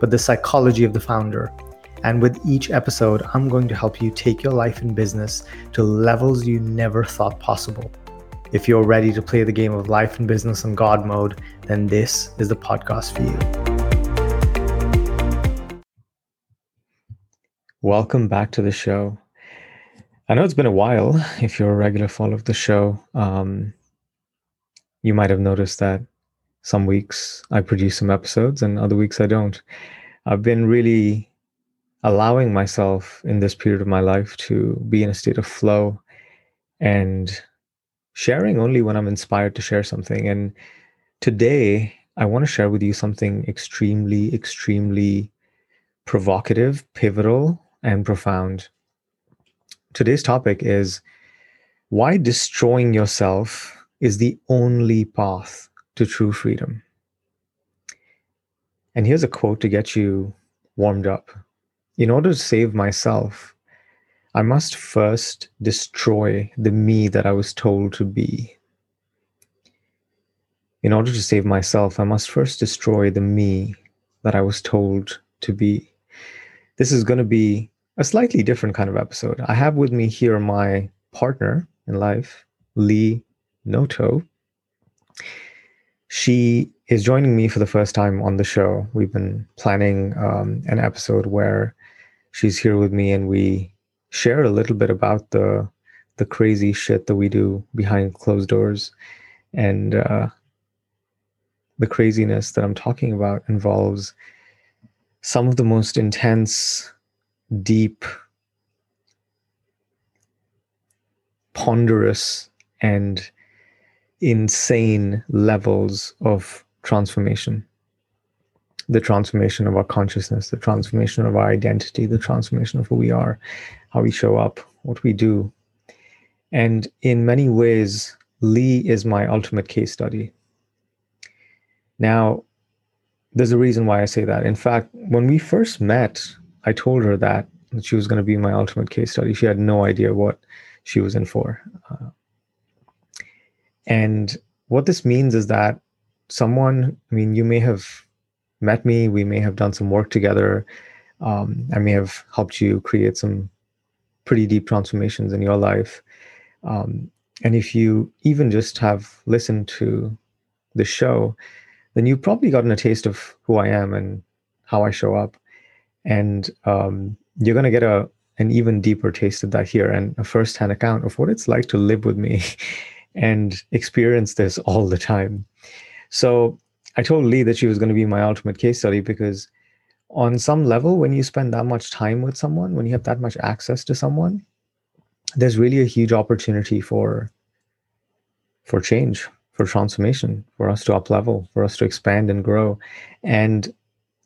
but the psychology of the founder. And with each episode, I'm going to help you take your life and business to levels you never thought possible. If you're ready to play the game of life and business in God mode, then this is the podcast for you. Welcome back to the show. I know it's been a while. If you're a regular follower of the show, um, you might have noticed that some weeks I produce some episodes and other weeks I don't. I've been really allowing myself in this period of my life to be in a state of flow and sharing only when I'm inspired to share something. And today, I want to share with you something extremely, extremely provocative, pivotal, and profound. Today's topic is why destroying yourself is the only path to true freedom. And here's a quote to get you warmed up. In order to save myself, I must first destroy the me that I was told to be. In order to save myself, I must first destroy the me that I was told to be. This is going to be a slightly different kind of episode. I have with me here my partner in life, Lee Noto. She is joining me for the first time on the show. We've been planning um, an episode where she's here with me and we share a little bit about the the crazy shit that we do behind closed doors and uh, the craziness that i'm talking about involves some of the most intense deep ponderous and insane levels of transformation the transformation of our consciousness, the transformation of our identity, the transformation of who we are, how we show up, what we do. And in many ways, Lee is my ultimate case study. Now, there's a reason why I say that. In fact, when we first met, I told her that she was going to be my ultimate case study. She had no idea what she was in for. Uh, and what this means is that someone, I mean, you may have met me. We may have done some work together. Um, I may have helped you create some pretty deep transformations in your life. Um, and if you even just have listened to the show, then you've probably gotten a taste of who I am and how I show up. And um, you're going to get a an even deeper taste of that here and a first-hand account of what it's like to live with me and experience this all the time. So I told Lee that she was going to be my ultimate case study because, on some level, when you spend that much time with someone, when you have that much access to someone, there's really a huge opportunity for for change, for transformation, for us to up level, for us to expand and grow. And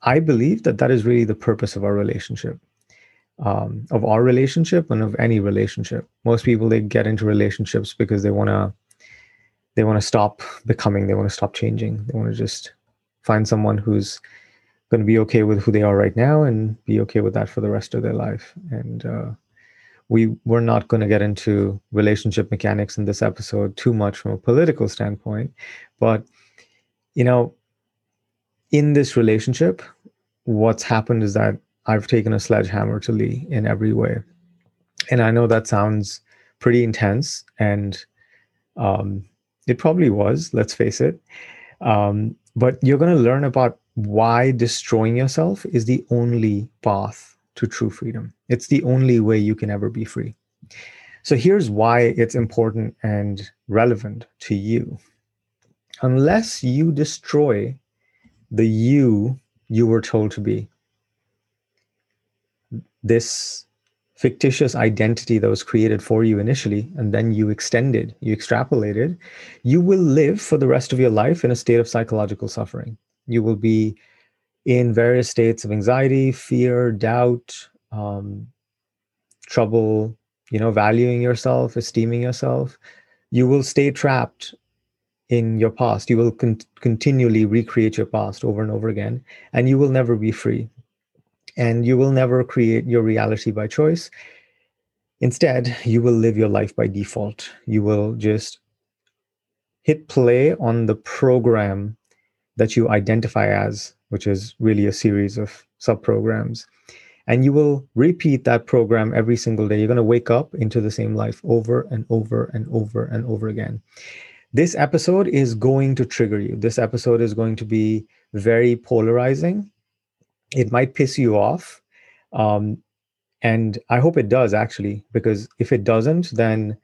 I believe that that is really the purpose of our relationship. Um, of our relationship and of any relationship. Most people they get into relationships because they want to they want to stop becoming they want to stop changing. They want to just find someone who's going to be okay with who they are right now and be okay with that for the rest of their life. And uh, we we're not going to get into relationship mechanics in this episode too much from a political standpoint but you know in this relationship what's happened is that i've taken a sledgehammer to lee in every way. And i know that sounds pretty intense and um, it probably was, let's face it. Um, but you're going to learn about why destroying yourself is the only path to true freedom. It's the only way you can ever be free. So here's why it's important and relevant to you. Unless you destroy the you you were told to be, this fictitious identity that was created for you initially and then you extended you extrapolated you will live for the rest of your life in a state of psychological suffering you will be in various states of anxiety, fear, doubt, um, trouble, you know, valuing yourself, esteeming yourself, you will stay trapped in your past. You will con- continually recreate your past over and over again, and you will never be free. And you will never create your reality by choice. Instead, you will live your life by default. You will just hit play on the program that you identify as, which is really a series of sub programs. And you will repeat that program every single day. You're going to wake up into the same life over and over and over and over again. This episode is going to trigger you. This episode is going to be very polarizing. It might piss you off. Um, and I hope it does actually, because if it doesn't, then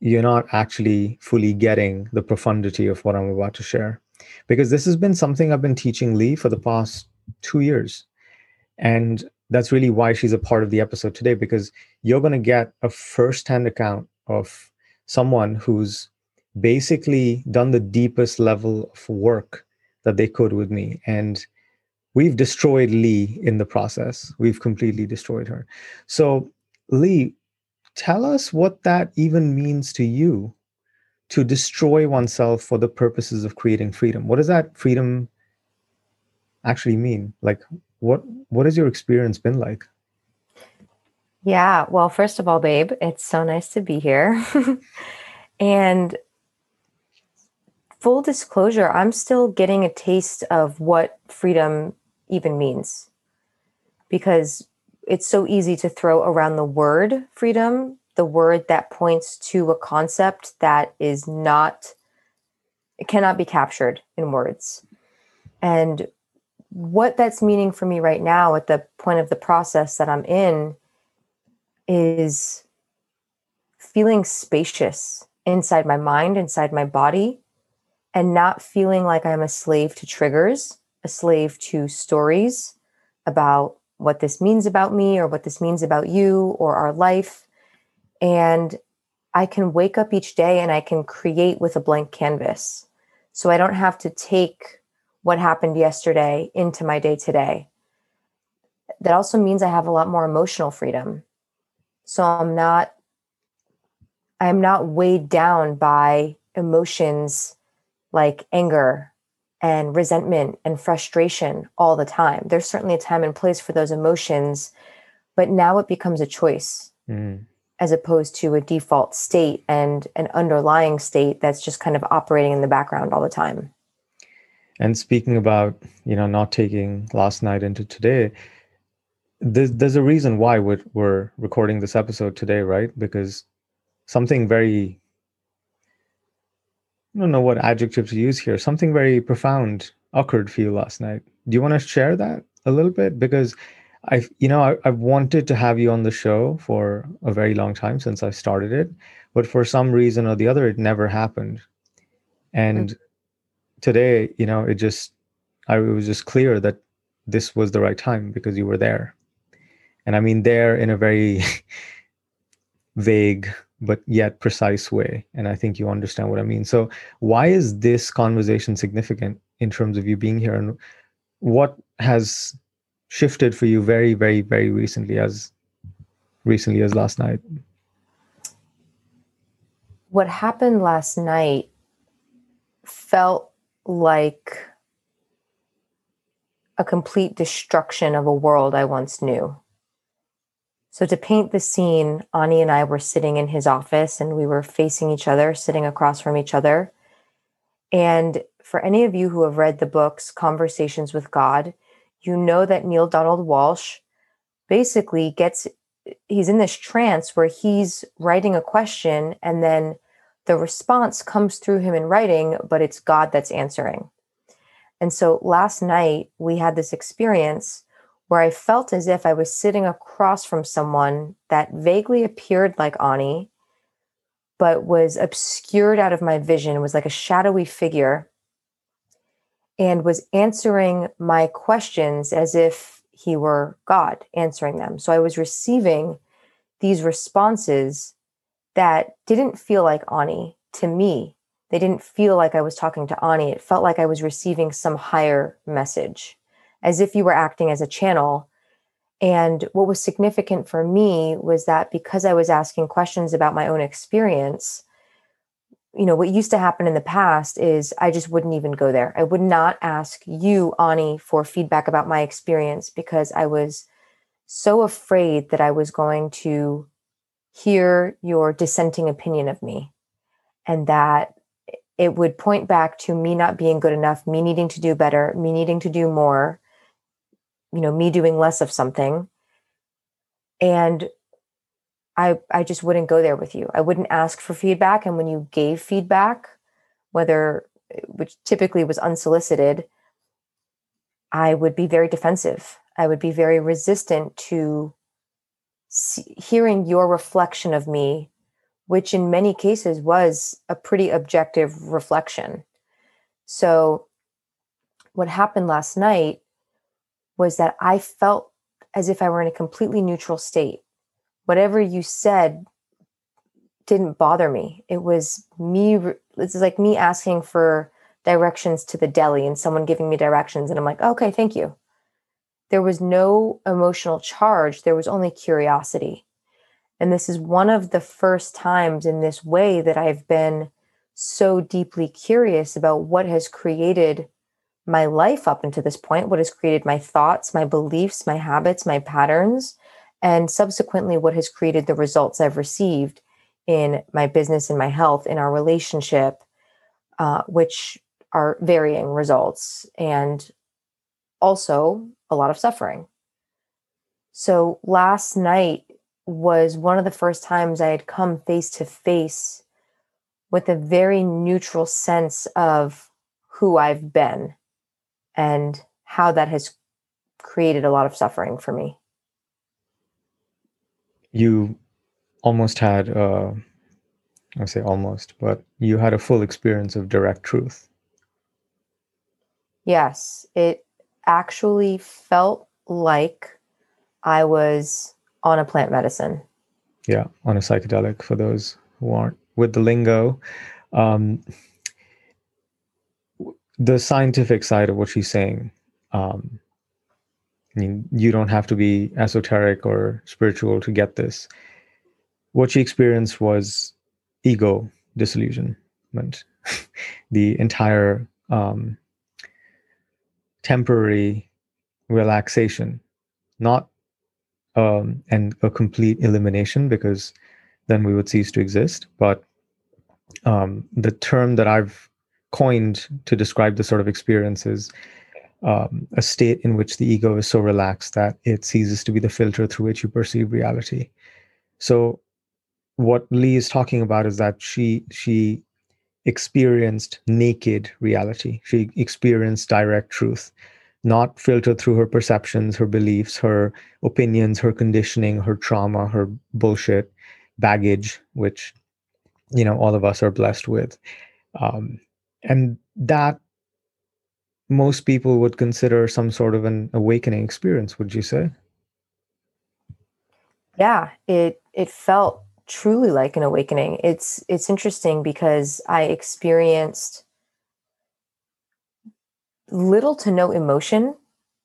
you're not actually fully getting the profundity of what I'm about to share. Because this has been something I've been teaching Lee for the past two years. And that's really why she's a part of the episode today, because you're going to get a first-hand account of someone who's basically done the deepest level of work that they could with me. And we've destroyed Lee in the process. We've completely destroyed her. So, Lee, tell us what that even means to you to destroy oneself for the purposes of creating freedom. What does that freedom actually mean? Like what what has your experience been like? Yeah, well, first of all, babe, it's so nice to be here. and full disclosure, I'm still getting a taste of what freedom even means because it's so easy to throw around the word freedom, the word that points to a concept that is not, it cannot be captured in words. And what that's meaning for me right now at the point of the process that I'm in is feeling spacious inside my mind, inside my body, and not feeling like I'm a slave to triggers, a slave to stories about what this means about me or what this means about you or our life. And I can wake up each day and I can create with a blank canvas. So I don't have to take what happened yesterday into my day today. That also means I have a lot more emotional freedom. So I'm not I'm not weighed down by emotions like anger and resentment and frustration all the time. There's certainly a time and place for those emotions, but now it becomes a choice mm. as opposed to a default state and an underlying state that's just kind of operating in the background all the time. And speaking about, you know, not taking last night into today, there's, there's a reason why we're, we're recording this episode today, right? Because something very I don't know what adjective to use here. Something very profound occurred for you last night. Do you want to share that a little bit? Because I've, you know, I, I've wanted to have you on the show for a very long time since I started it, but for some reason or the other, it never happened. And mm-hmm. today, you know, it just, I it was just clear that this was the right time because you were there. And I mean, there in a very vague but yet precise way. And I think you understand what I mean. So, why is this conversation significant in terms of you being here? And what has shifted for you very, very, very recently, as recently as last night? What happened last night felt like a complete destruction of a world I once knew. So, to paint the scene, Ani and I were sitting in his office and we were facing each other, sitting across from each other. And for any of you who have read the books Conversations with God, you know that Neale Donald Walsch basically gets, he's in this trance where he's writing a question and then the response comes through him in writing, but it's God that's answering. And so last night we had this experience where I felt as if I was sitting across from someone that vaguely appeared like Ani, but was obscured out of my vision, was like a shadowy figure, and was answering my questions as if he were God answering them. So I was receiving these responses that didn't feel like Ani to me. They didn't feel like I was talking to Ani. It felt like I was receiving some higher message. As if you were acting as a channel. And what was significant for me was that because I was asking questions about my own experience, you know, what used to happen in the past is I just wouldn't even go there. I would not ask you, Ani, for feedback about my experience because I was so afraid that I was going to hear your dissenting opinion of me and that it would point back to me not being good enough, me needing to do better, me needing to do more, you know, me doing less of something. And I I just wouldn't go there with you. I wouldn't ask for feedback and when you gave feedback, whether which typically was unsolicited, I would be very defensive. I would be very resistant to hearing your reflection of me, which in many cases was a pretty objective reflection. So, what happened last night was that I felt as if I were in a completely neutral state. Whatever you said didn't bother me. It was me, it's like me asking for directions to the deli and someone giving me directions, and I'm like, okay, thank you there was no emotional charge, there was only curiosity. And this is one of the first times in this way that I've been so deeply curious about what has created my life up until this point, what has created my thoughts, my beliefs, my habits, my patterns, and subsequently what has created the results I've received in my business and my health, in our relationship, uh, which are varying results. And also a lot of suffering. So last night was one of the first times I had come face to face with a very neutral sense of who I've been and how that has created a lot of suffering for me. You almost had, uh, I say almost, but you had a full experience of direct truth. Yes, it actually felt like I was on a plant medicine. Yeah, on a psychedelic for those who aren't with the lingo. Um, the scientific side of what she's saying, um, I mean, you don't have to be esoteric or spiritual to get this. What she experienced was ego disillusionment. the entire um, temporary relaxation, not um, and a complete elimination because then we would cease to exist. But um, the term that I've coined to describe the sort of experiences um, a state in which the ego is so relaxed that it ceases to be the filter through which you perceive reality. So, what Lee is talking about is that she she experienced naked reality. She experienced direct truth, not filtered through her perceptions, her beliefs, her opinions, her conditioning, her trauma, her bullshit, baggage, which, you know, all of us are blessed with. Um, and that most people would consider some sort of an awakening experience, would you say? Yeah, it it felt truly like an awakening. It's it's interesting because I experienced little to no emotion.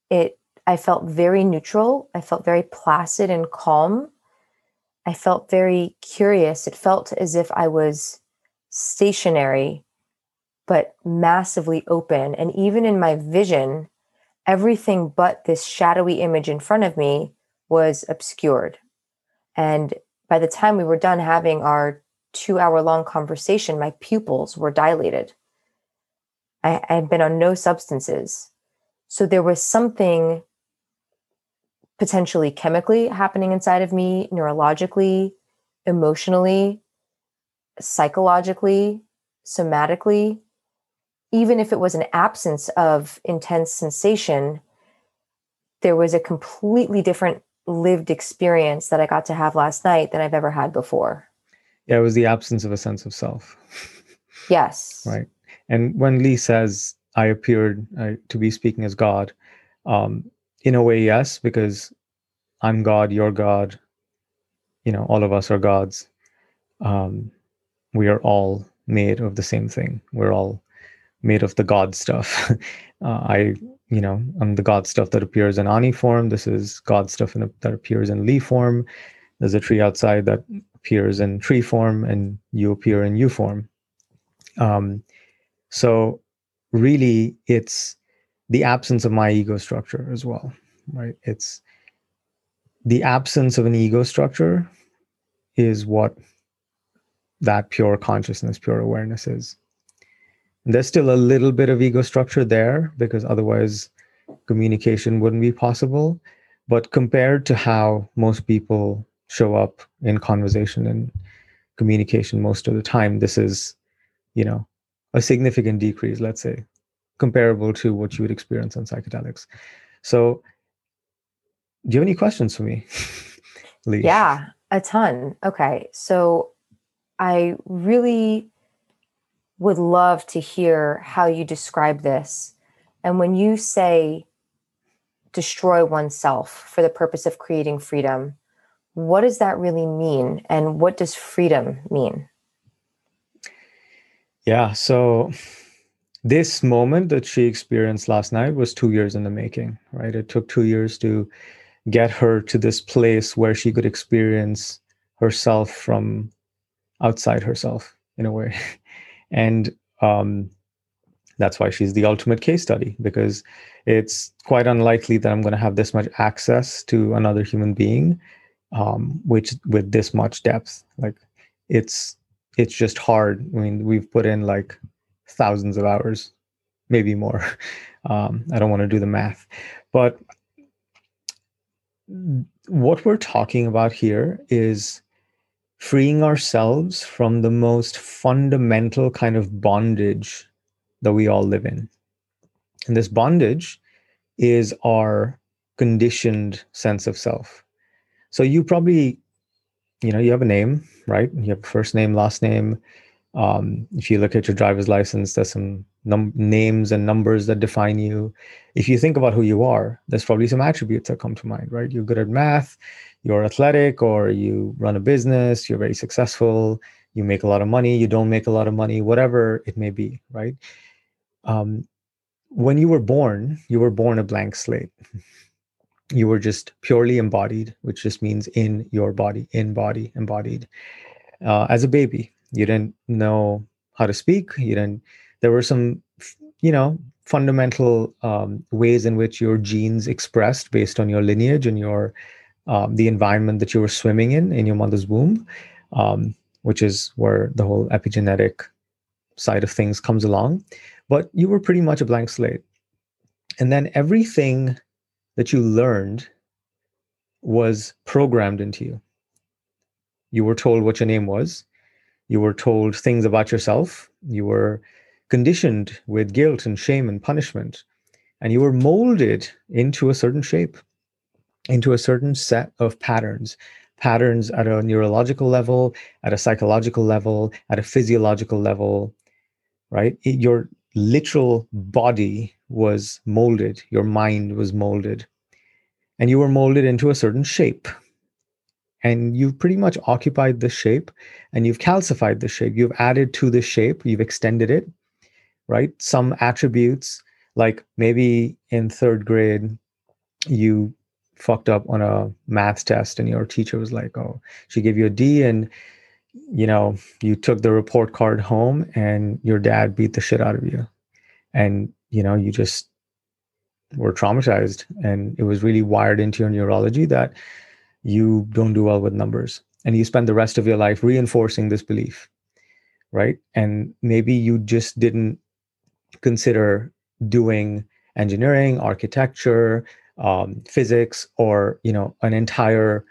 It I felt very neutral. I felt very placid and calm. I felt very curious. It felt as if I was stationary but massively open and even in my vision everything but this shadowy image in front of me was obscured. And by the time we were done having our two hour long conversation, my pupils were dilated. I, I had been on no substances. So there was something potentially chemically happening inside of me, neurologically, emotionally, psychologically, somatically. Even if it was an absence of intense sensation, there was a completely different lived experience that I got to have last night than I've ever had before. Yeah, it was the absence of a sense of self. yes. Right. And when Lee says, I appeared uh, to be speaking as God, um, in a way, yes, because I'm God, you're God, you know, all of us are gods. Um, we are all made of the same thing. We're all made of the God stuff. uh, I you know, I'm the God stuff that appears in Ani form. This is God stuff in, that appears in Lee form. There's a tree outside that appears in tree form, and you appear in you form. Um, so really, it's the absence of my ego structure as well, right? It's the absence of an ego structure is what that pure consciousness, pure awareness is. There's still a little bit of ego structure there because otherwise communication wouldn't be possible. But compared to how most people show up in conversation and communication most of the time, this is, you know, a significant decrease, let's say, comparable to what you would experience on psychedelics. So, do you have any questions for me? Lee? Yeah, a ton. Okay. So, I really would love to hear how you describe this. And when you say destroy oneself for the purpose of creating freedom, what does that really mean? And what does freedom mean? Yeah. So, this moment that she experienced last night was two years in the making, right? It took two years to get her to this place where she could experience herself from outside herself in a way. and um, that's why she's the ultimate case study because it's quite unlikely that I'm going to have this much access to another human being, um, which with this much depth. Like it's it's just hard. I mean, we've put in like thousands of hours, maybe more. Um, I don't want to do the math, but what we're talking about here is freeing ourselves from the most fundamental kind of bondage that we all live in. And this bondage is our conditioned sense of self. So you probably, you know, you have a name, right? You have first name, last name, um, if you look at your driver's license, there's some num- names and numbers that define you. If you think about who you are, there's probably some attributes that come to mind, right? You're good at math, you're athletic, or you run a business, you're very successful, you make a lot of money, you don't make a lot of money, whatever it may be, right? Um, when you were born, you were born a blank slate. You were just purely embodied, which just means in your body, in body, embodied. Uh, as a baby, you didn't know how to speak. You didn't there were some you know fundamental um, ways in which your genes expressed based on your lineage and your um, the environment that you were swimming in in your mother's womb um, which is where the whole epigenetic side of things comes along. But you were pretty much a blank slate. And then everything that you learned was programmed into you. You were told what your name was you were told things about yourself. You were conditioned with guilt and shame and punishment. And you were molded into a certain shape, into a certain set of patterns patterns at a neurological level, at a psychological level, at a physiological level, right? It, your literal body was molded, your mind was molded, and you were molded into a certain shape and you've pretty much occupied the shape and you've calcified the shape. You've added to the shape you've extended it right? Some attributes like maybe in third grade you fucked up on a math test and your teacher was like oh she gave you a d and you know you took the report card home and your dad beat the shit out of you. And you know you just were traumatized and it was really wired into your neurology that you don't do well with numbers and you spend the rest of your life reinforcing this belief right? And maybe you just didn't consider doing engineering architecture um, physics or you know an entire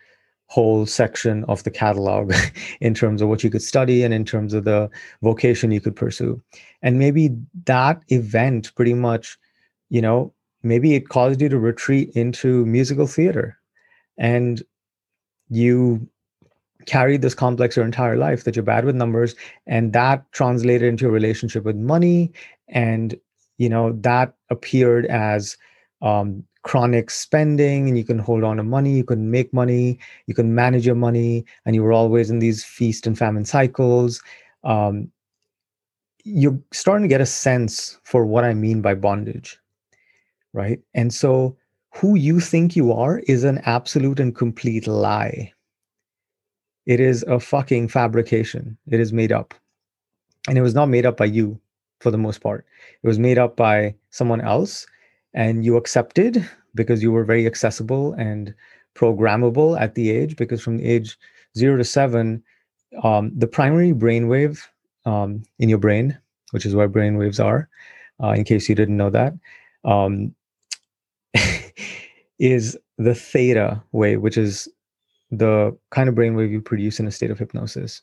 whole section of the catalog in terms of what you could study and in terms of the vocation you could pursue. And maybe that event pretty much you know maybe it caused you to retreat into musical theater. And you carried this complex your entire life that you're bad with numbers and that translated into a relationship with money and you know that appeared as um, chronic spending and you can hold on to money you can make money you can manage your money and you were always in these feast and famine cycles um, you're starting to get a sense for what i mean by bondage right? And so who you think you are is an absolute and complete lie. It is a fucking fabrication. It is made up. And it was not made up by you for the most part. It was made up by someone else and you accepted because you were very accessible and programmable at the age because from the age 0 to 7 um, the primary brainwave um, in your brain which is where brain waves are uh, in case you didn't know that, um, is the theta wave which is the kind of brainwave you produce in a state of hypnosis.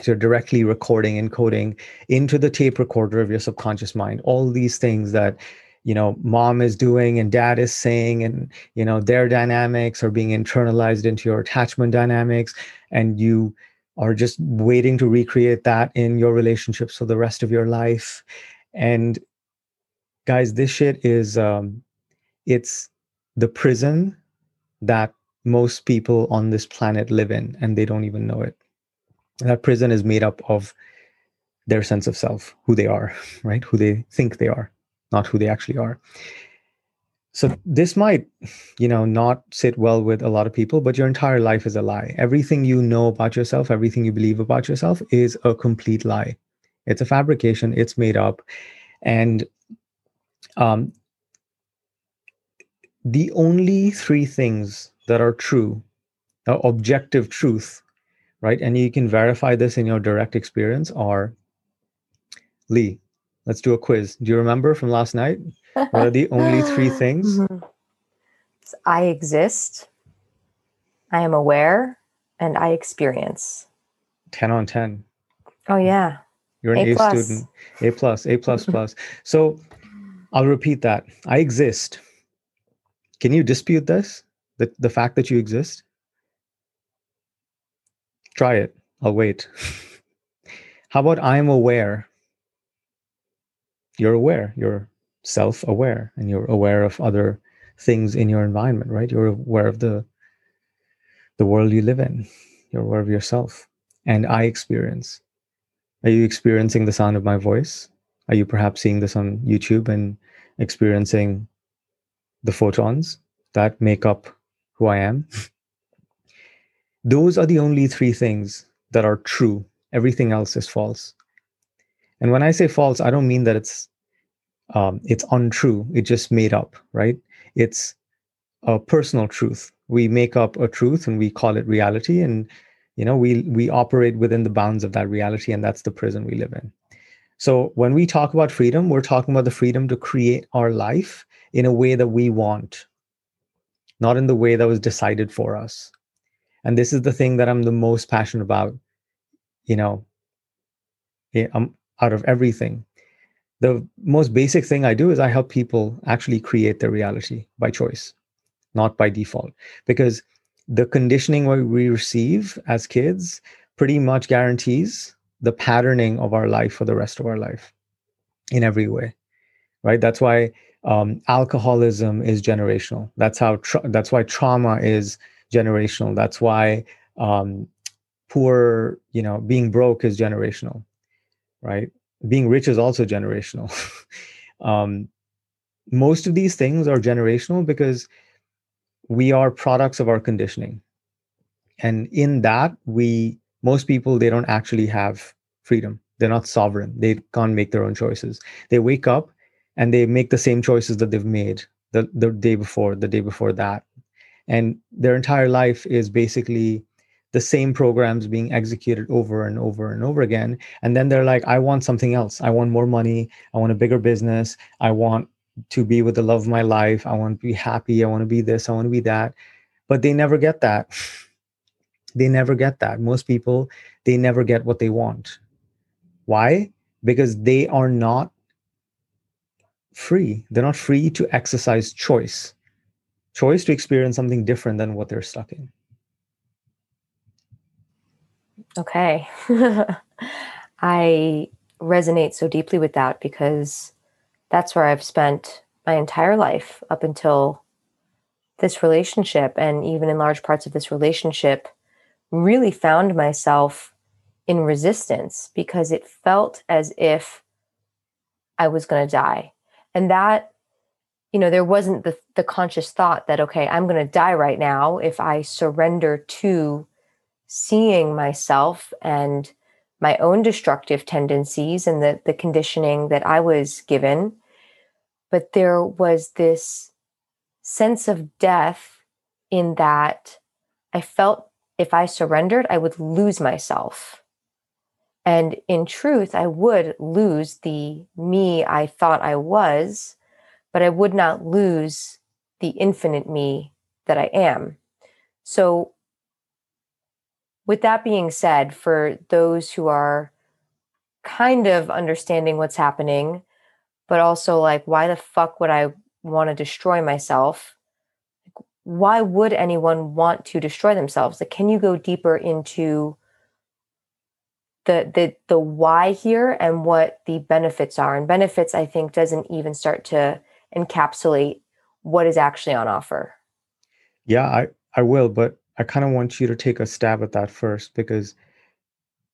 So you're directly recording encoding into the tape recorder of your subconscious mind all these things that you know mom is doing and dad is saying and you know their dynamics are being internalized into your attachment dynamics. And you are just waiting to recreate that in your relationships for the rest of your life. And guys this shit is um it's the prison that most people on this planet live in and they don't even know it. That prison is made up of their sense of self who they are right? Who they think they are not who they actually are. So this might you know not sit well with a lot of people but your entire life is a lie. Everything you know about yourself everything you believe about yourself is a complete lie. It's a fabrication. It's made up. And um, the only three things that are true uh, objective truth right and you can verify this in your direct experience are lee Let's do a quiz. Do you remember from last night? What are the only three things? Mm-hmm. I exist, I am aware, and I experience. 10 on 10. Oh, yeah. You're an A, a student. A plus, A plus plus. So I'll repeat that. I exist. Can you dispute this? The, the fact that you exist? Try it. I'll wait. How about I'm aware? you're aware you're self-aware and you're aware of other things in your environment right you're aware of the the world you live in you're aware of yourself and i experience are you experiencing the sound of my voice are you perhaps seeing this on youtube and experiencing the photons that make up who i am those are the only three things that are true everything else is false and when I say false, I don't mean that it's um, it's untrue. It's just made up, right? It's a personal truth. We make up a truth and we call it reality, and you know we we operate within the bounds of that reality, and that's the prison we live in. So when we talk about freedom, we're talking about the freedom to create our life in a way that we want, not in the way that was decided for us. And this is the thing that I'm the most passionate about. You know, I'm out of everything. The most basic thing I do is I help people actually create their reality by choice, not by default. Because the conditioning we receive as kids pretty much guarantees the patterning of our life for the rest of our life in every way right that's why um, alcoholism is generational that's how tra- that's why trauma is generational that's why um, poor you know being broke is generational right? Being rich is also generational. um, most of these things are generational because we are products of our conditioning. And in that, we, most people, they don't actually have freedom. They're not sovereign. They can't make their own choices. They wake up and they make the same choices that they've made the, the day before, the day before that. And their entire life is basically the same programs being executed over and over and over again. And then they're like i want something else. I want more money. I want a bigger business. I want to be with the love of my life. I want to be happy. I want to be this. I want to be that. But they never get that they never get that. Most people they never get what they want. Why? Because they are not free. They're not free to exercise choice. Choice to experience something different than what they're stuck in. Okay. I resonate so deeply with that because that's where I've spent my entire life up until this relationship. And even in large parts of this relationship, really found myself in resistance because it felt as if I was going to die. And that you know, there wasn't the, the conscious thought that, okay, I'm going to die right now if I surrender to seeing myself and my own destructive tendencies and the, the conditioning that I was given. But there was this sense of death in that I felt if I surrendered, I would lose myself. And in truth, I would lose the me I thought I was but I would not lose the infinite me that I am. So, with that being said, for those who are kind of understanding what's happening, but also like, why the fuck would I want to destroy myself? Why would anyone want to destroy themselves? Like, can you go deeper into the the the why here and what the benefits are? And benefits, I think, doesn't even start to encapsulate what is actually on offer? Yeah, I, I will, but I kind of want you to take a stab at that first because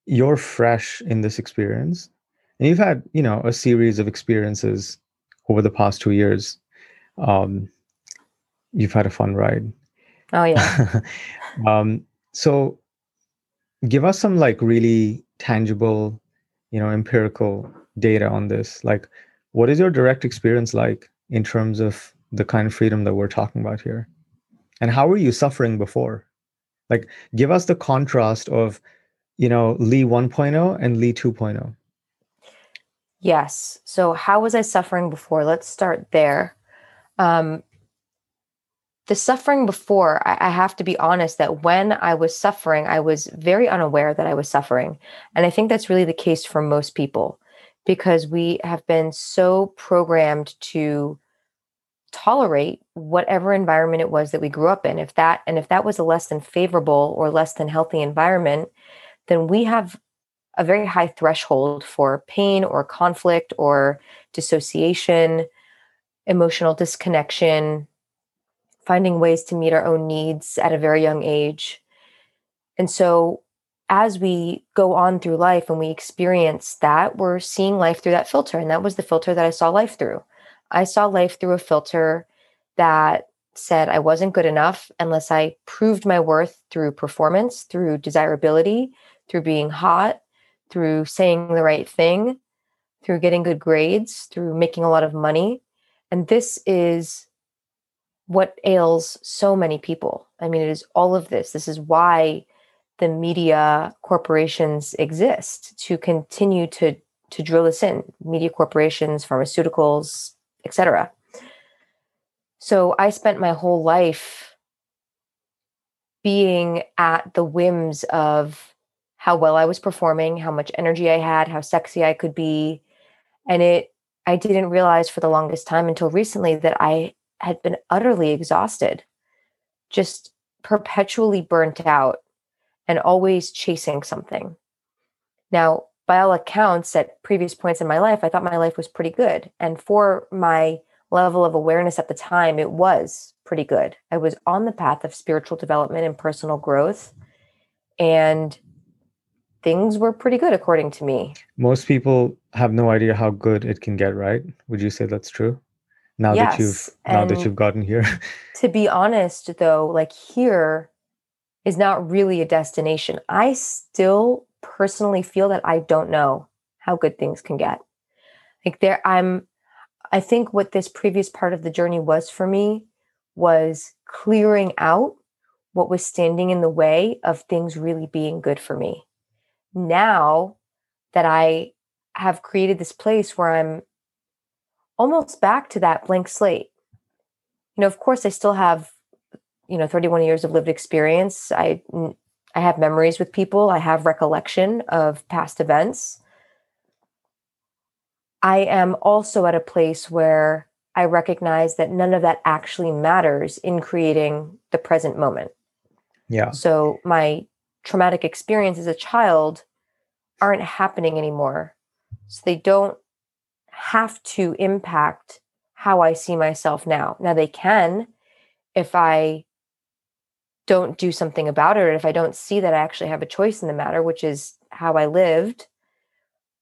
you're fresh in this experience and you've had, you know, a series of experiences over the past two years. Um, you've had a fun ride. Oh yeah. um, so give us some like really tangible, you know, empirical data on this. Like, what is your direct experience like? in terms of the kind of freedom that we're talking about here and how were you suffering before like give us the contrast of you know lee 1.0 and lee 2.0 yes so how was i suffering before let's start there um, the suffering before I, I have to be honest that when i was suffering i was very unaware that i was suffering. And i think that's really the case for most people because we have been so programmed to tolerate whatever environment it was that we grew up in. If that and if that was a less than favorable or less than healthy environment then we have a very high threshold for pain or conflict or dissociation emotional disconnection finding ways to meet our own needs at a very young age and so as we go on through life and we experience that, we're seeing life through that filter. And that was the filter that I saw life through. I saw life through a filter that said I wasn't good enough unless I proved my worth through performance, through desirability, through being hot, through saying the right thing, through getting good grades, through making a lot of money. And this is what ails so many people. I mean, it is all of this. This is why the media corporations exist to continue to to drill this in media corporations pharmaceuticals etc so i spent my whole life being at the whims of how well i was performing how much energy i had how sexy i could be and it i didn't realize for the longest time until recently that i had been utterly exhausted just perpetually burnt out and always chasing something. Now, by all accounts, at previous points in my life, I thought my life was pretty good. And for my level of awareness at the time, it was pretty good. I was on the path of spiritual development and personal growth. And things were pretty good according to me. Most people have no idea how good it can get, right? Would you say that's true? Now yes. that you've now and that you've gotten here. to be honest though, like here is not really a destination. I still personally feel that I don't know how good things can get. Like there I'm I think what this previous part of the journey was for me was clearing out what was standing in the way of things really being good for me. Now that I have created this place where I'm almost back to that blank slate. You know, of course I still have you know 31 years of lived experience. I i have memories with people. I have recollection of past events. I am also at a place where i recognize that none of that actually matters in creating the present moment. Yeah. So my traumatic experience as a child aren't happening anymore. So they don't have to impact how i see myself now now they can if i don't do something about it or if I don't see that I actually have a choice in the matter, which is how I lived.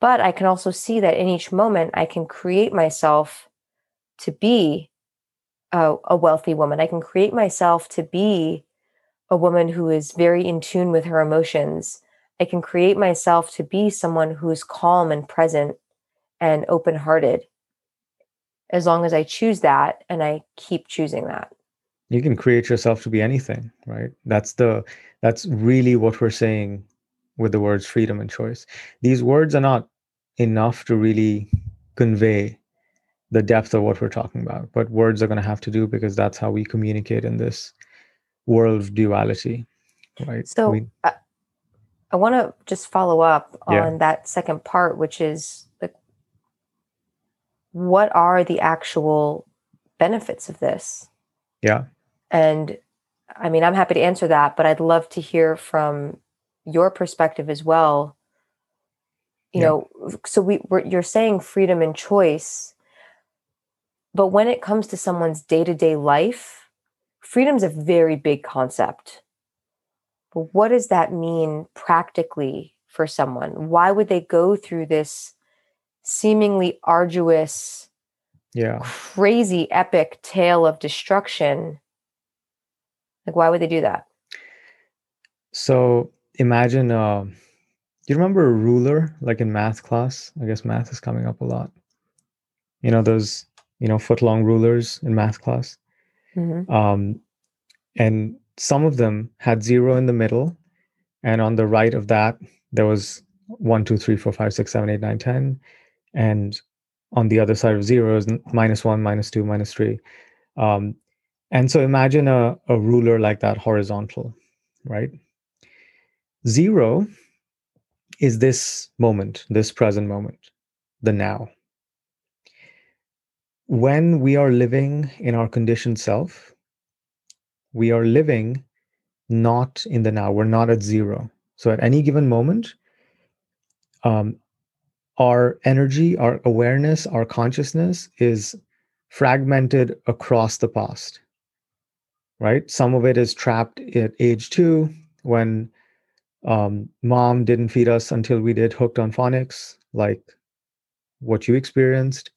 But I can also see that in each moment, I can create myself to be a, a wealthy woman. I can create myself to be a woman who is very in tune with her emotions. I can create myself to be someone who's calm and present and open hearted as long as I choose that and I keep choosing that. You can create yourself to be anything, right? That's the that's really what we're saying with the words freedom and choice. These words are not enough to really convey the depth of what we're talking about, but words are going to have to do because that's how we communicate in this world of duality, right? So we, I, I want to just follow up on yeah. that second part, which is what are the actual benefits of this? Yeah. And I mean, I'm happy to answer that, but I'd love to hear from your perspective as well. You yeah. know, so we you're saying freedom and choice, but when it comes to someone's day-to-day life, freedom's a very big concept. But what does that mean practically for someone? Why would they go through this seemingly arduous, yeah, crazy epic tale of destruction like, why would they do that? So imagine, uh, do you remember a ruler like in math class? I guess math is coming up a lot. You know, those, you know, foot long rulers in math class. Mm-hmm. Um, and some of them had zero in the middle. And on the right of that, there was one, two, three, four, five, six, seven, eight, nine, ten. And on the other side of zero is minus one, minus two, minus three. Um, and so imagine a, a ruler like that horizontal, right? Zero is this moment, this present moment, the now. When we are living in our conditioned self, we are living not in the now. We're not at zero. So at any given moment, um, our energy, our awareness, our consciousness is fragmented across the past right? Some of it is trapped at age two when um, mom didn't feed us until we did hooked on phonics, like what you experienced.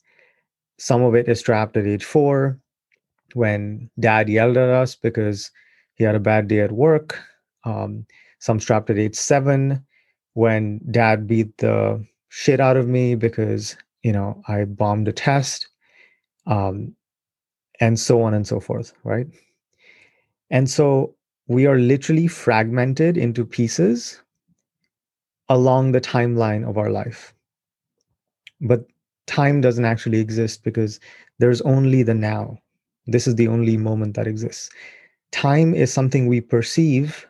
Some of it is trapped at age four when dad yelled at us because he had a bad day at work. Um, some trapped at age seven when dad beat the shit out of me because, you know, I bombed a test. Um, and so on and so forth, right? And so we are literally fragmented into pieces along the timeline of our life. But time doesn't actually exist because there's only the now. This is the only moment that exists. Time is something we perceive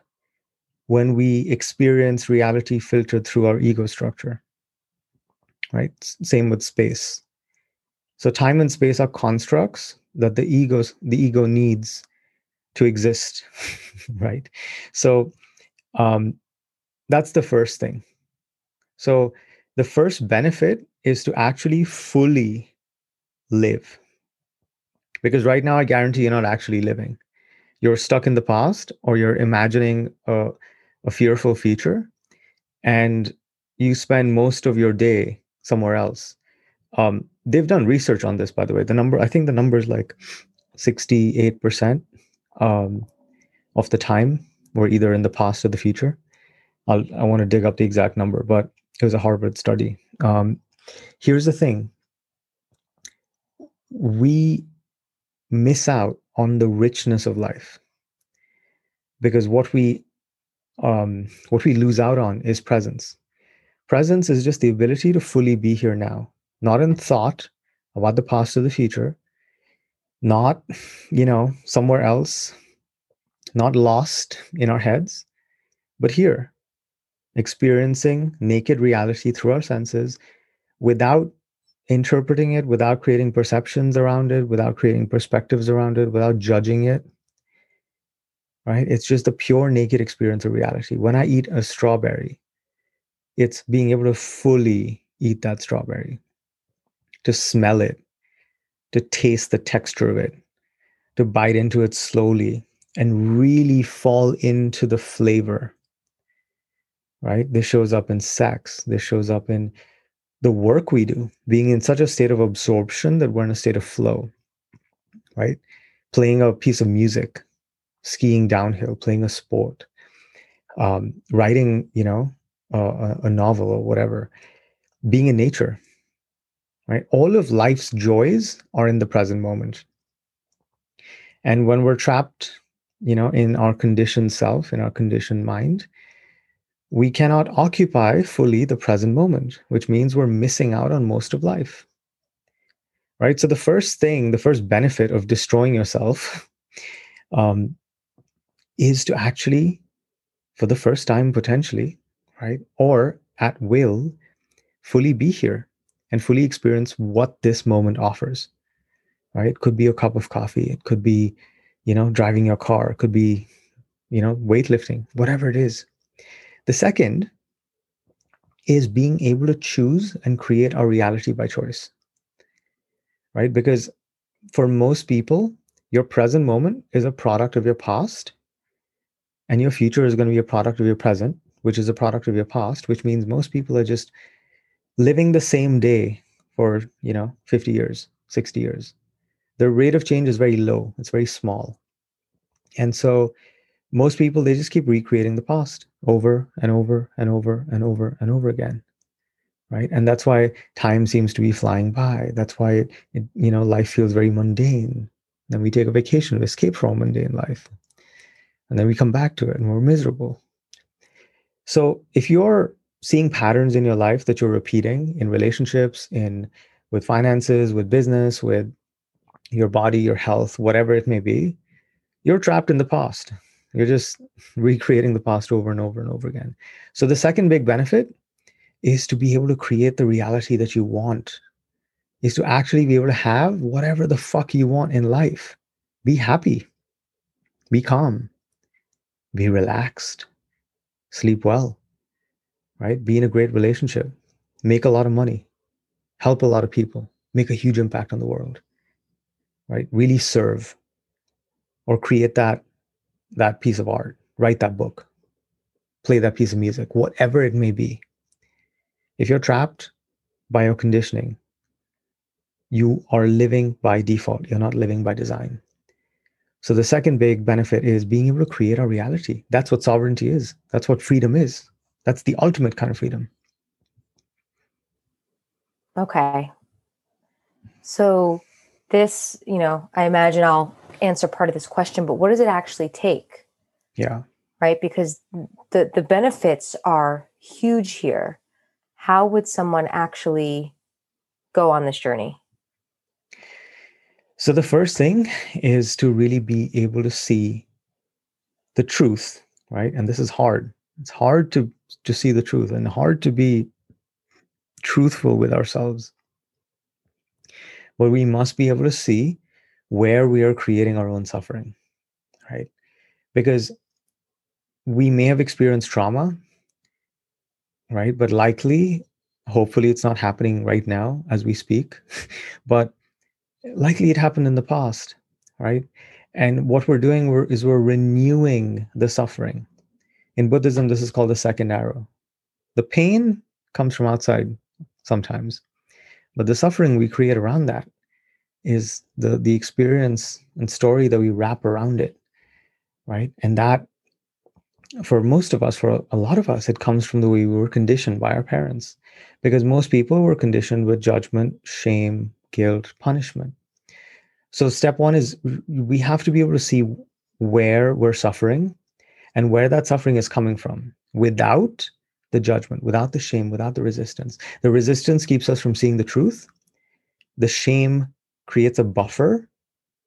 when we experience reality filtered through our ego structure. Right? Same with space. So time and space are constructs that the egos the ego needs to exist right so um, that's the first thing so the first benefit is to actually fully live because right now i guarantee you're not actually living you're stuck in the past or you're imagining a, a fearful future and you spend most of your day somewhere else um, they've done research on this by the way the number i think the number is like 68% um, of the time were either in the past or the future. I'll, I want to dig up the exact number, but it was a Harvard study. Um, here's the thing we miss out on the richness of life because what we um, what we lose out on is presence presence is just the ability to fully be here now not in thought about the past or the future not, you know, somewhere else, not lost in our heads, but here, experiencing naked reality through our senses without interpreting it, without creating perceptions around it, without creating perspectives around it, without judging it. Right? It's just a pure naked experience of reality. When I eat a strawberry, it's being able to fully eat that strawberry, to smell it, to taste the texture of it, to bite into it slowly and really fall into the flavor. Right? This shows up in sex. This shows up in the work we do, being in such a state of absorption that we're in a state of flow. Right? playing a piece of music, skiing downhill, playing a sport, um, writing, you know, a, a novel or whatever, being in nature, right? All of life's joys are in the present moment. And when we're trapped, you know, in our conditioned self, in our conditioned mind, we cannot occupy fully the present moment, which means we're missing out on most of life. Right. So, the first thing, the first benefit of destroying yourself um, is to actually, for the first time potentially, right, or at will, fully be here and fully experience what this moment offers. Right. It could be a cup of coffee, it could be, you know, driving your car, it could be, you know, weightlifting, whatever it is the second is being able to choose and create our reality by choice. Right? Because for most people, your present moment is a product of your past, and your future is going to be a product of your present, which is a product of your past, which means most people are just living the same day for, you know, 50 years, 60 years. The rate of change is very low, it's very small. And so most people they just keep recreating the past over and over and over and over and over again right? And that's why time seems to be flying by. That's why it, it, you know life feels very mundane. Then we take a vacation to escape from mundane life. And then we come back to it and we're miserable so if you're seeing patterns in your life that you're repeating in relationships in with finances with business with your body your health whatever it may be you're trapped in the past you're just recreating the past over and over and over again. So the second big benefit is to be able to create the reality that you want, is to actually be able to have whatever the fuck you want in life. Be happy, be calm, be relaxed, sleep well, right? Be in a great relationship, make a lot of money, help a lot of people, make a huge impact on the world, right? Really serve or create that that piece of art, write that book, play that piece of music, whatever it may be. If you're trapped by your conditioning, you are living by default. You're not living by design. So the second big benefit is being able to create our reality. That's what sovereignty is. That's what freedom is. That's the ultimate kind of freedom. Okay. So this, you know, I imagine I'll answer part of this question, but what does it actually take? Yeah. Right? Because the the benefits are huge here. How would someone actually go on this journey? So the first thing is to really be able to see the truth, right? And this is hard. It's hard to to see the truth and hard to be truthful with ourselves. But we must be able to see where we are creating our own suffering, right? Because we may have experienced trauma, right? But likely, hopefully, it's not happening right now as we speak, but likely it happened in the past, right? And what we're doing we're, is we're renewing the suffering. In Buddhism, this is called the second arrow. The pain comes from outside sometimes, but the suffering we create around that is the the experience and story that we wrap around it right and that for most of us for a lot of us it comes from the way we were conditioned by our parents because most people were conditioned with judgment shame guilt punishment so step one is we have to be able to see where we're suffering and where that suffering is coming from without the judgment without the shame without the resistance the resistance keeps us from seeing the truth the shame creates a buffer,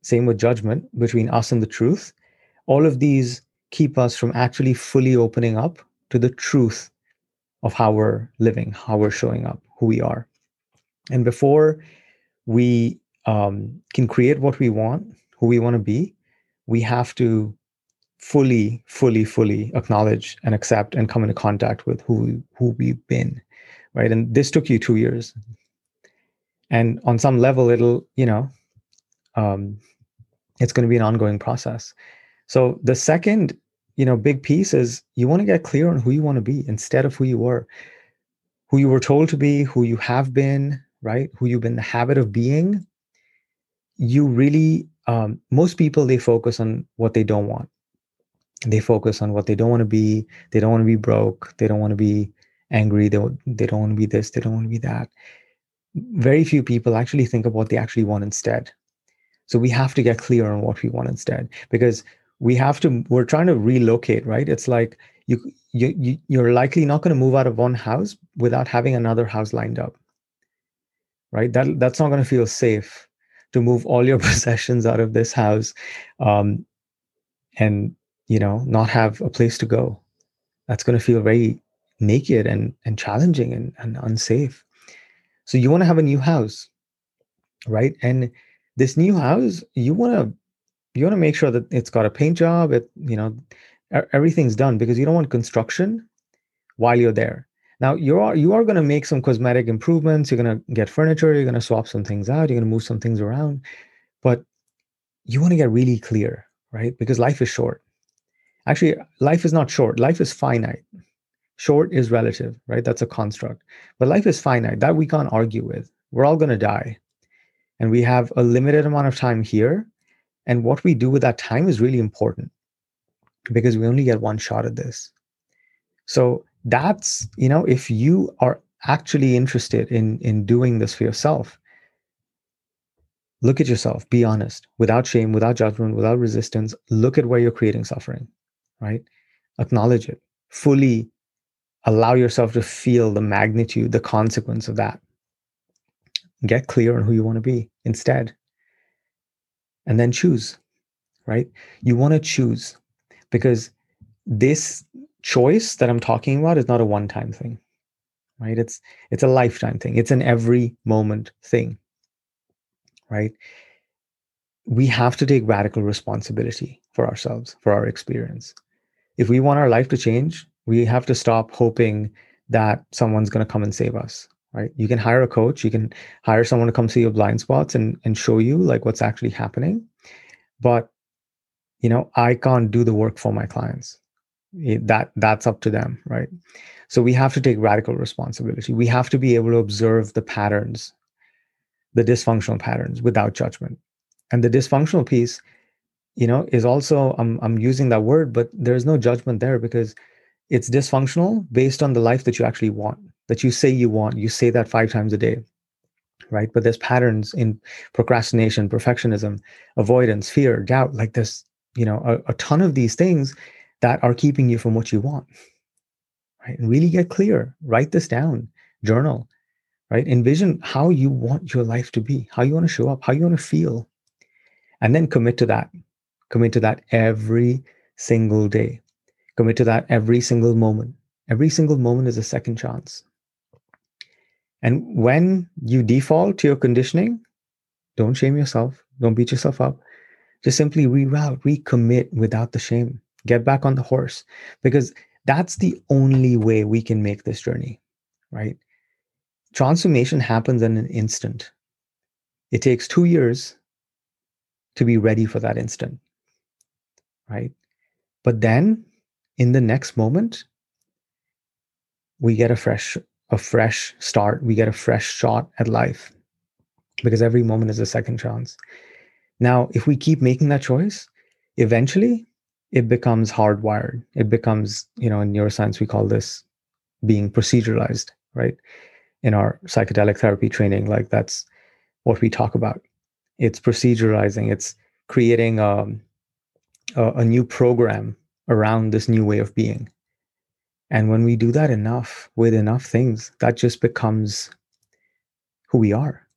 same with judgment, between us and the truth. All of these keep us from actually fully opening up to the truth of how we're living, how we're showing up, who we are. And before we um, can create what we want, who we want to be, we have to fully, fully, fully acknowledge and accept and come into contact with who who we've been, right? And this took you two years. And on some level it'll you know um, it's going to be an ongoing process. So the second you know big piece is you want to get clear on who you want to be instead of who you were. Who you were told to be who you have been right who you've been the habit of being you really um, most people they focus on what they don't want. They focus on what they don't want to be they don't want to be broke they don't want to be angry they, they don't want to be this they don't want to be that. Very few people actually think of what they actually want instead. So we have to get clear on what we want instead because we have to we're trying to relocate right? It's like you you, you're likely not going to move out of one house without having another house lined up right? That that's not going to feel safe to move all your possessions out of this house um, and you know not have a place to go. That's going to feel very naked and and challenging and, and unsafe. So you want to have a new house right? And this new house you want to you want to make sure that it's got a paint job it you know everything's done because you don't want construction while you're there now you are you are going to make some cosmetic improvements. You're going to get furniture. You're going to swap some things out. You're going to move some things around. But you want to get really clear right? Because life is short. Actually life is not short. Life is finite. Short is relative right? That's a construct. But life is finite. That we can't argue with. We're all going to die. And we have a limited amount of time here. And what we do with that time is really important because we only get one shot at this. So that's you know if you are actually interested in in doing this for yourself look at yourself be honest without shame without judgment without resistance look at where you're creating suffering right? Acknowledge it. Fully allow yourself to feel the magnitude the consequence of that. Get clear on who you want to be instead. And then choose right? You want to choose because this choice that i'm talking about is not a one time thing right? It's it's a lifetime thing. It's an every moment thing right? We have to take radical responsibility for ourselves for our experience. If we want our life to change we have to stop hoping that someone's going to come and save us right? You can hire a coach you can hire someone to come see your blind spots and and show you like what's actually happening. But you know i can't do the work for my clients that that's up to them right? So we have to take radical responsibility. We have to be able to observe the patterns the dysfunctional patterns without judgment. And the dysfunctional piece you know is also i'm i'm using that word but there's no judgment there because it's dysfunctional based on the life that you actually want that you say you want. You say that five times a day right? But there's patterns in procrastination perfectionism avoidance fear doubt like this you know a, a ton of these things that are keeping you from what you want right and really get clear write this down journal right envision how you want your life to be how you want to show up how you want to feel and then commit to that commit to that every single day Commit to that every single moment. Every single moment is a second chance. And when you default to your conditioning, don't shame yourself. Don't beat yourself up. Just simply reroute, recommit without the shame. Get back on the horse because that's the only way we can make this journey, right? Transformation happens in an instant. It takes two years to be ready for that instant, right? But then in the next moment we get a fresh a fresh start we get a fresh shot at life because every moment is a second chance now if we keep making that choice eventually it becomes hardwired it becomes you know in neuroscience we call this being proceduralized right in our psychedelic therapy training like that's what we talk about it's proceduralizing it's creating um, a, a new program around this new way of being. And when we do that enough with enough things, that just becomes who we are,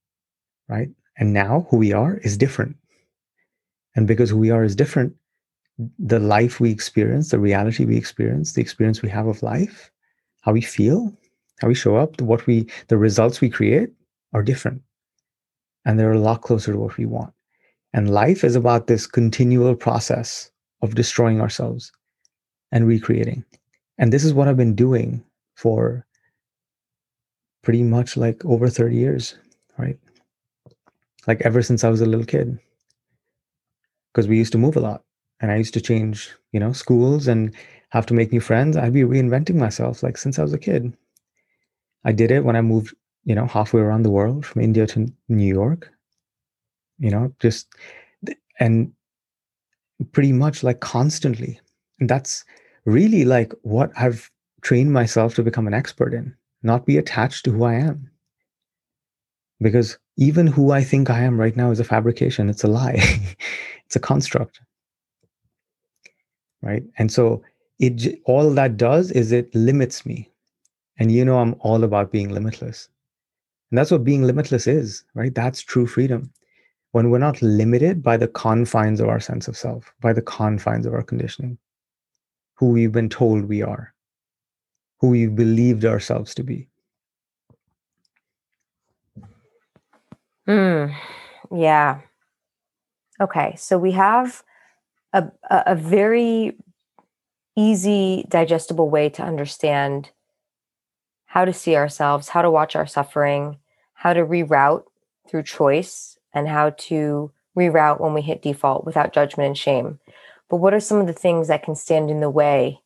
right? And now who we are is different. And because who we are is different, the life we experience, the reality we experience, the experience we have of life, how we feel, how we show up, what we, the results we create are different. And they're a lot closer to what we want. And life is about this continual process of destroying ourselves and recreating. And this is what I've been doing for pretty much like over 30 years, right? Like ever since I was a little kid. Because we used to move a lot and I used to change, you know, schools and have to make new friends. I'd be reinventing myself like since I was a kid. I did it when I moved, you know, halfway around the world from India to New York. You know, just and pretty much like constantly and that's really like what i've trained myself to become an expert in not be attached to who i am because even who i think i am right now is a fabrication it's a lie it's a construct right? And so it all that does is it limits me. And you know i'm all about being limitless. And that's what being limitless is right? That's true freedom. When we're not limited by the confines of our sense of self by the confines of our conditioning who we've been told we are who we've believed ourselves to be. Mm, yeah. Okay so we have a, a very easy, digestible way to understand how to see ourselves, how to watch our suffering, how to reroute through choice, and how to reroute when we hit default without judgment and shame. But what are some of the things that can stand in the way?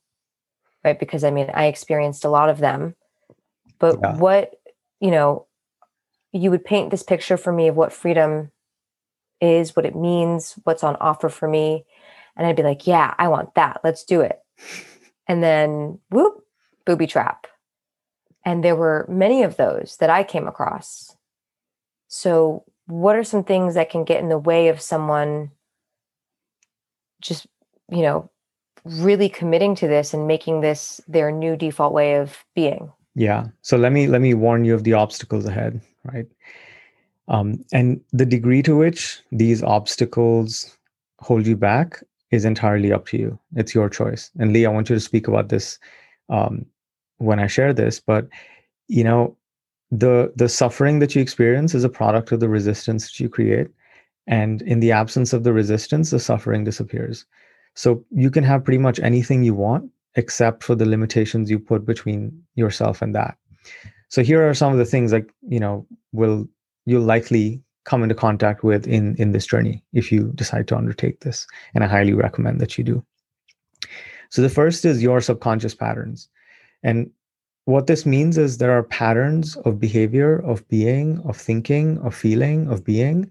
Right. Because I mean, I experienced a lot of them. But yeah. what, you know, you would paint this picture for me of what freedom is, what it means, what's on offer for me. And I'd be like, yeah, I want that. Let's do it. And then whoop, booby trap. And there were many of those that I came across. So, what are some things that can get in the way of someone just, you know, really committing to this and making this their new default way of being? Yeah. So let me let me warn you of the obstacles ahead, right? Um, and the degree to which these obstacles hold you back is entirely up to you. It's your choice. And Lee, I want you to speak about this um, when I share this. But you know, the the suffering that you experience is a product of the resistance that you create. And in the absence of the resistance, the suffering disappears. So you can have pretty much anything you want, except for the limitations you put between yourself and that. So here are some of the things like, you know, will you'll likely come into contact with in in this journey if you decide to undertake this. And i highly recommend that you do. So the first is your subconscious patterns. And what this means is there are patterns of behavior of being of thinking of feeling of being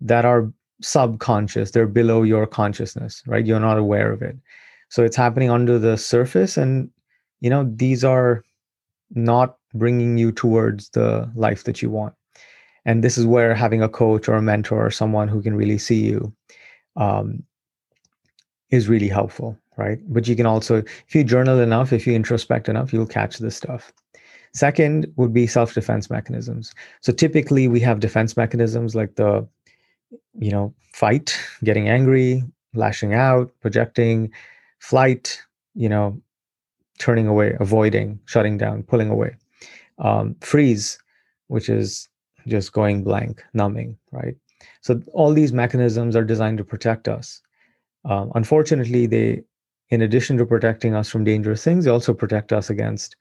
that are subconscious. They're below your consciousness right? You're not aware of it. So it's happening under the surface and you know these are not bringing you towards the life that you want and this is where having a coach or a mentor or someone who can really see you um, is really helpful right? But you can also if you journal enough if you introspect enough you'll catch this stuff. Second would be self-defense mechanisms. So typically we have defense mechanisms like the you know fight getting angry lashing out projecting flight you know turning away avoiding shutting down pulling away. Um, freeze which is just going blank, numbing, right? So all these mechanisms are designed to protect us. Um, unfortunately, they, in addition to protecting us from dangerous things, they also protect us against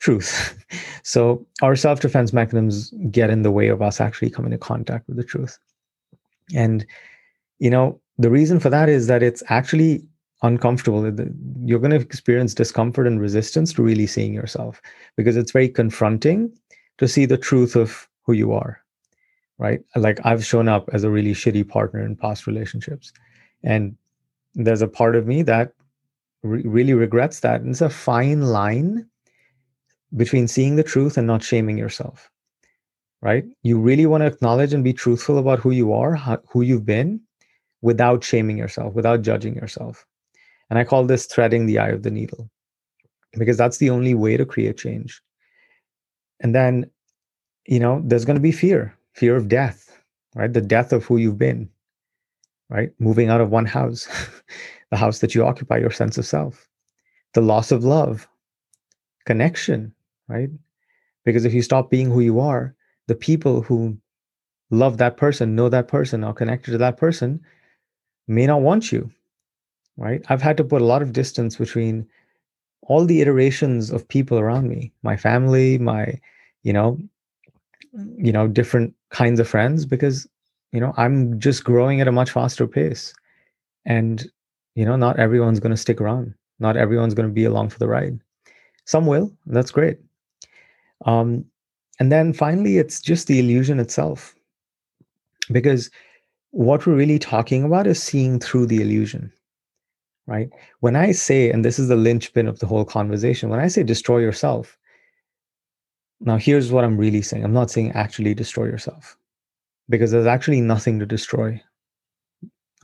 truth. so our self-defense mechanisms get in the way of us actually coming into contact with the truth. And you know, the reason for that is that it's actually uncomfortable. You're going to experience discomfort and resistance to really seeing yourself because it's very confronting to see the truth of who you are right? Like i've shown up as a really shitty partner in past relationships. And there's a part of me that re- really regrets that. And it's a fine line between seeing the truth and not shaming yourself right? You really want to acknowledge and be truthful about who you are how, who you've been without shaming yourself without judging yourself. And i call this threading the eye of the needle because that's the only way to create change. And then you know there's going to be fear fear of death right? The death of who you've been right? Moving out of one house the house that you occupy your sense of self. The loss of love connection right? Because if you stop being who you are the people who love that person know that person are connected to that person may not want you right? I've had to put a lot of distance between all the iterations of people around me my family my you know you know different kinds of friends because you know i'm just growing at a much faster pace. And you know not everyone's going to stick around. Not everyone's going to be along for the ride. Some will. That's great. Um and then finally it's just the illusion itself. Because what we're really talking about is seeing through the illusion right? When i say and this is the linchpin of the whole conversation when i say destroy yourself now here's what i'm really saying. I'm not saying actually destroy yourself because there's actually nothing to destroy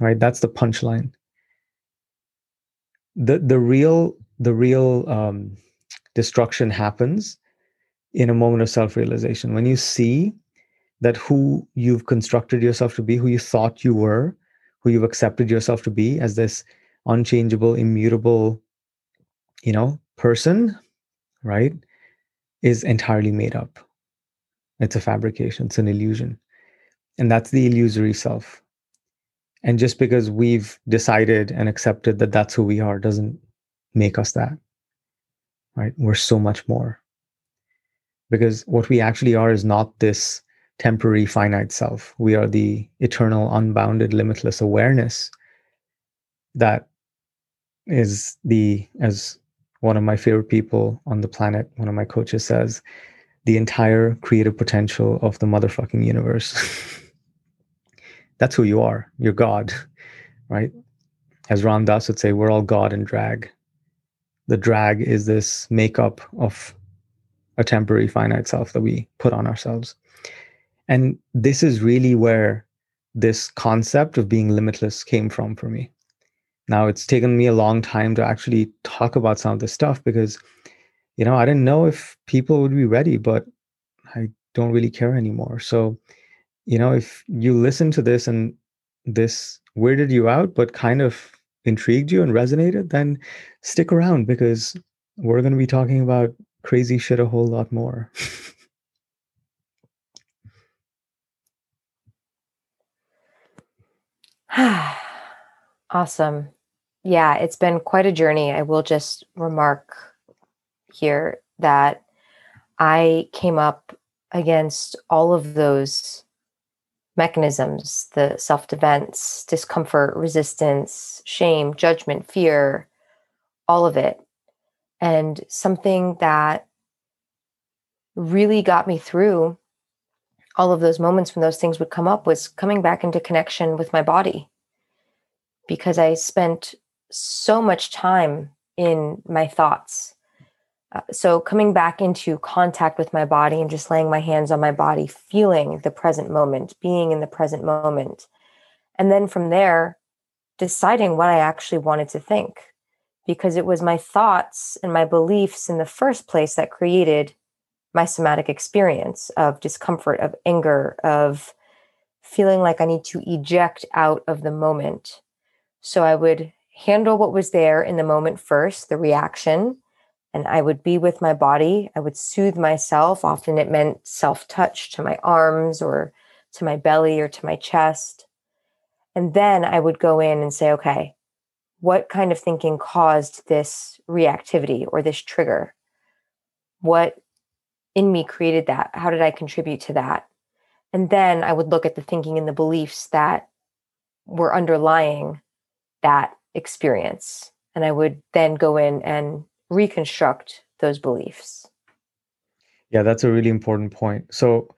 right? That's the punchline. The the real the real um, destruction happens in a moment of self-realization. When you see that who you've constructed yourself to be who you thought you were who you've accepted yourself to be as this unchangeable immutable you know person right is entirely made up. It's a fabrication it's an illusion. And that's the illusory self. And just because we've decided and accepted that that's who we are doesn't make us that right? We're so much more. Because what we actually are is not this temporary finite self. We are the eternal unbounded limitless awareness that is the as one of my favorite people on the planet one of my coaches says the entire creative potential of the motherfucking universe. That's who you are. You're god right? As ram dass would say we're all god and drag. The drag is this makeup of a temporary finite self that we put on ourselves. And this is really where this concept of being limitless came from for me now it's taken me a long time to actually talk about some of this stuff because you know i didn't know if people would be ready but i don't really care anymore. So you know if you listen to this and this weirded you out but kind of intrigued you and resonated then stick around because we're going to be talking about crazy shit a whole lot more. Awesome yeah, it's been quite a journey. I will just remark here that I came up against all of those mechanisms the self defense, discomfort, resistance, shame, judgment, fear, all of it. And something that really got me through all of those moments when those things would come up was coming back into connection with my body because I spent so much time in my thoughts. Uh, so, coming back into contact with my body and just laying my hands on my body, feeling the present moment, being in the present moment. And then from there, deciding what I actually wanted to think, because it was my thoughts and my beliefs in the first place that created my somatic experience of discomfort, of anger, of feeling like I need to eject out of the moment. So I would handle what was there in the moment first, the reaction, and I would be with my body. I would soothe myself. Often it meant self touch to my arms or to my belly or to my chest. And then I would go in and say, okay, what kind of thinking caused this reactivity or this trigger? What in me created that? How did I contribute to that? And then I would look at the thinking and the beliefs that were underlying that experience. And I would then go in and reconstruct those beliefs. Yeah, that's a really important point. So,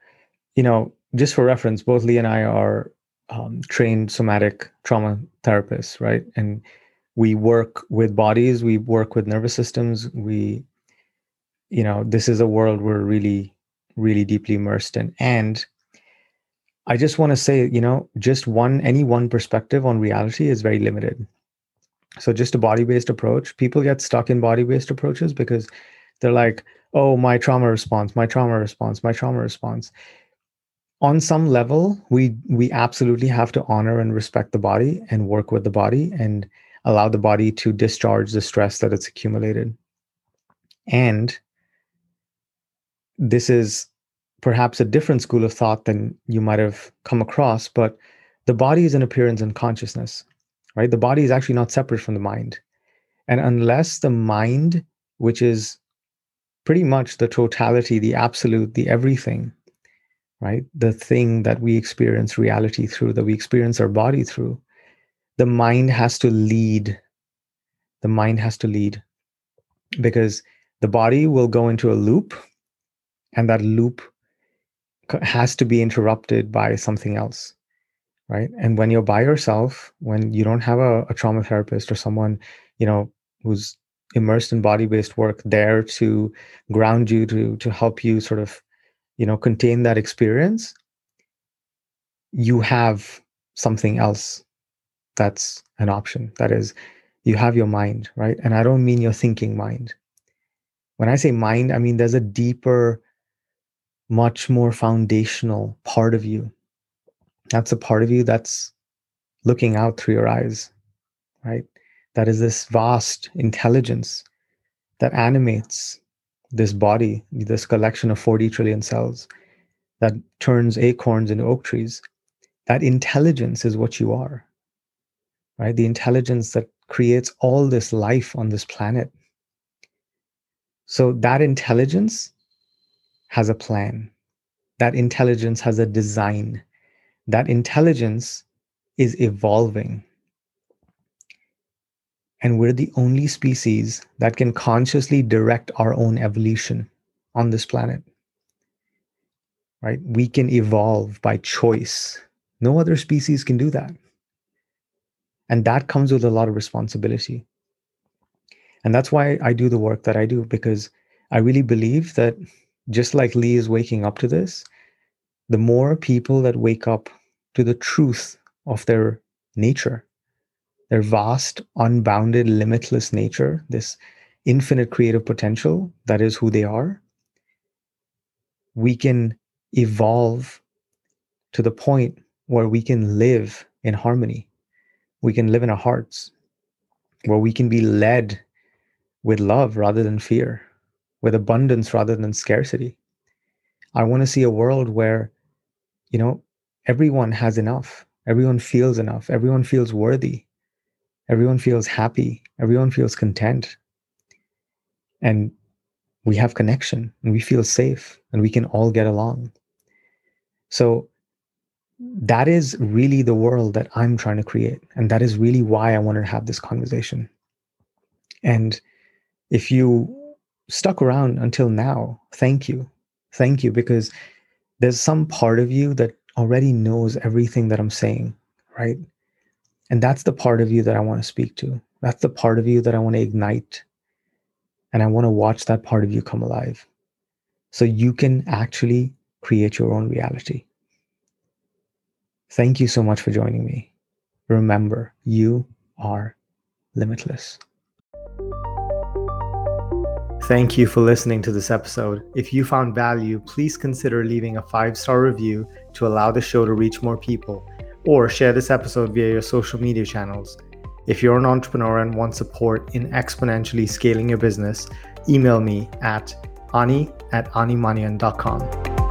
you know, just for reference, both Lee and I are um, trained somatic trauma therapists, right? And we work with bodies, we work with nervous systems. We, you know, this is a world we're really, really deeply immersed in. And I just want to say, you know, just one, any one perspective on reality is very limited so just a body-based approach. People get stuck in body-based approaches because they're like oh my trauma response my trauma response my trauma response. On some level we we absolutely have to honor and respect the body and work with the body and allow the body to discharge the stress that it's accumulated. And this is perhaps a different school of thought than you might have come across but the body is an appearance in consciousness right? The body is actually not separate from the mind. And unless the mind, which is pretty much the totality, the absolute, the everything, right? The thing that we experience reality through, that we experience our body through, the mind has to lead. The mind has to lead because the body will go into a loop and that loop has to be interrupted by something else right? And when you're by yourself, when you don't have a, a trauma therapist or someone, you know, who's immersed in body-based work there to ground you to to help you sort of you know contain that experience you have something else that's an option. That is you have your mind right? And i don't mean your thinking mind. When i say mind i mean there's a deeper much more foundational part of you that's a part of you that's looking out through your eyes right? That is this vast intelligence that animates this body this collection of 40 trillion cells that turns acorns into oak trees. That intelligence is what you are right? The intelligence that creates all this life on this planet. So that intelligence has a plan. That intelligence has a design that intelligence is evolving. And we're the only species that can consciously direct our own evolution on this planet. Right? We can evolve by choice. No other species can do that. And that comes with a lot of responsibility. And that's why i do the work that i do because i really believe that just like lee is waking up to this the more people that wake up to the truth of their nature, their vast, unbounded, limitless nature, this infinite creative potential that is who they are, we can evolve to the point where we can live in harmony. We can live in our hearts, where we can be led with love rather than fear, with abundance rather than scarcity. I want to see a world where, you know, everyone has enough. Everyone feels enough. Everyone feels worthy. Everyone feels happy. Everyone feels content. And we have connection and we feel safe and we can all get along. So that is really the world that I'm trying to create. And that is really why I wanted to have this conversation. And if you stuck around until now, thank you. Thank you because there's some part of you that already knows everything that I'm saying, right? And that's the part of you that I want to speak to. That's the part of you that I want to ignite. And I want to watch that part of you come alive so you can actually create your own reality. Thank you so much for joining me. Remember, you are limitless. Thank you for listening to this episode. If you found value, please consider leaving a five star review to allow the show to reach more people, or share this episode via your social media channels. If you're an entrepreneur and want support in exponentially scaling your business, email me at ani at animanian.com.